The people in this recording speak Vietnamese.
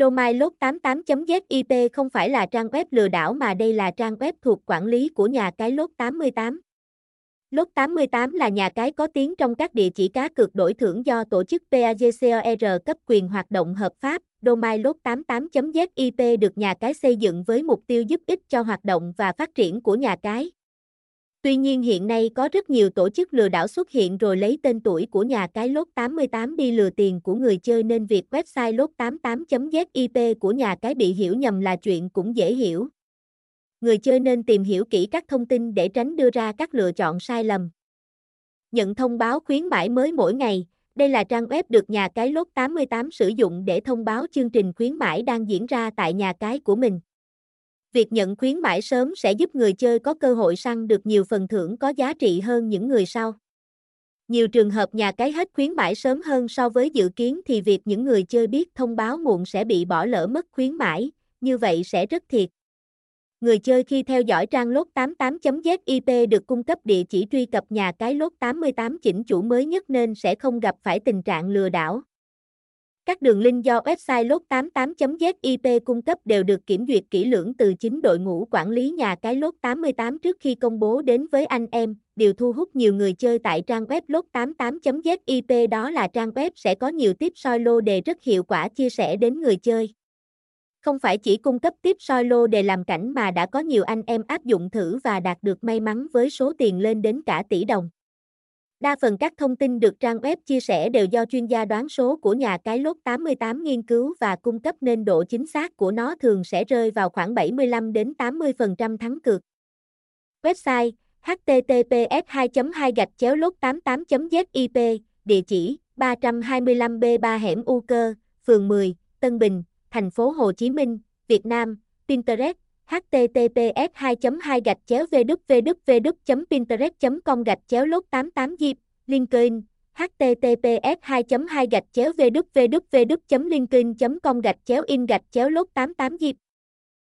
Domain lốt 88.zip không phải là trang web lừa đảo mà đây là trang web thuộc quản lý của nhà cái lốt 88. Lốt 88 là nhà cái có tiếng trong các địa chỉ cá cược đổi thưởng do tổ chức PAGCOR cấp quyền hoạt động hợp pháp. Domain lốt 88.zip được nhà cái xây dựng với mục tiêu giúp ích cho hoạt động và phát triển của nhà cái. Tuy nhiên hiện nay có rất nhiều tổ chức lừa đảo xuất hiện rồi lấy tên tuổi của nhà cái lốt 88 đi lừa tiền của người chơi nên việc website lốt 88.zip của nhà cái bị hiểu nhầm là chuyện cũng dễ hiểu. Người chơi nên tìm hiểu kỹ các thông tin để tránh đưa ra các lựa chọn sai lầm. Nhận thông báo khuyến mãi mới mỗi ngày, đây là trang web được nhà cái lốt 88 sử dụng để thông báo chương trình khuyến mãi đang diễn ra tại nhà cái của mình. Việc nhận khuyến mãi sớm sẽ giúp người chơi có cơ hội săn được nhiều phần thưởng có giá trị hơn những người sau. Nhiều trường hợp nhà cái hết khuyến mãi sớm hơn so với dự kiến thì việc những người chơi biết thông báo muộn sẽ bị bỏ lỡ mất khuyến mãi, như vậy sẽ rất thiệt. Người chơi khi theo dõi trang lốt 88.zip được cung cấp địa chỉ truy cập nhà cái lốt 88 chỉnh chủ mới nhất nên sẽ không gặp phải tình trạng lừa đảo. Các đường link do website lốt 88.zip cung cấp đều được kiểm duyệt kỹ lưỡng từ chính đội ngũ quản lý nhà cái lốt 88 trước khi công bố đến với anh em. Điều thu hút nhiều người chơi tại trang web lốt 88.zip đó là trang web sẽ có nhiều tiếp soi lô đề rất hiệu quả chia sẻ đến người chơi. Không phải chỉ cung cấp tiếp soi lô đề làm cảnh mà đã có nhiều anh em áp dụng thử và đạt được may mắn với số tiền lên đến cả tỷ đồng. Đa phần các thông tin được trang web chia sẻ đều do chuyên gia đoán số của nhà cái lốt 88 nghiên cứu và cung cấp nên độ chính xác của nó thường sẽ rơi vào khoảng 75 đến 80% thắng cược. Website https 2 2 gạch chéo lốt 88 zip địa chỉ 325B 3 hẻm U Cơ, phường 10, Tân Bình, thành phố Hồ Chí Minh, Việt Nam, Pinterest https 2 2 gạch chéo www pinterest com gạch chéo lốt 88 dịp linkedin https 2 2 gạch chéo www linkedin com gạch chéo in gạch chéo lốt 88 dịp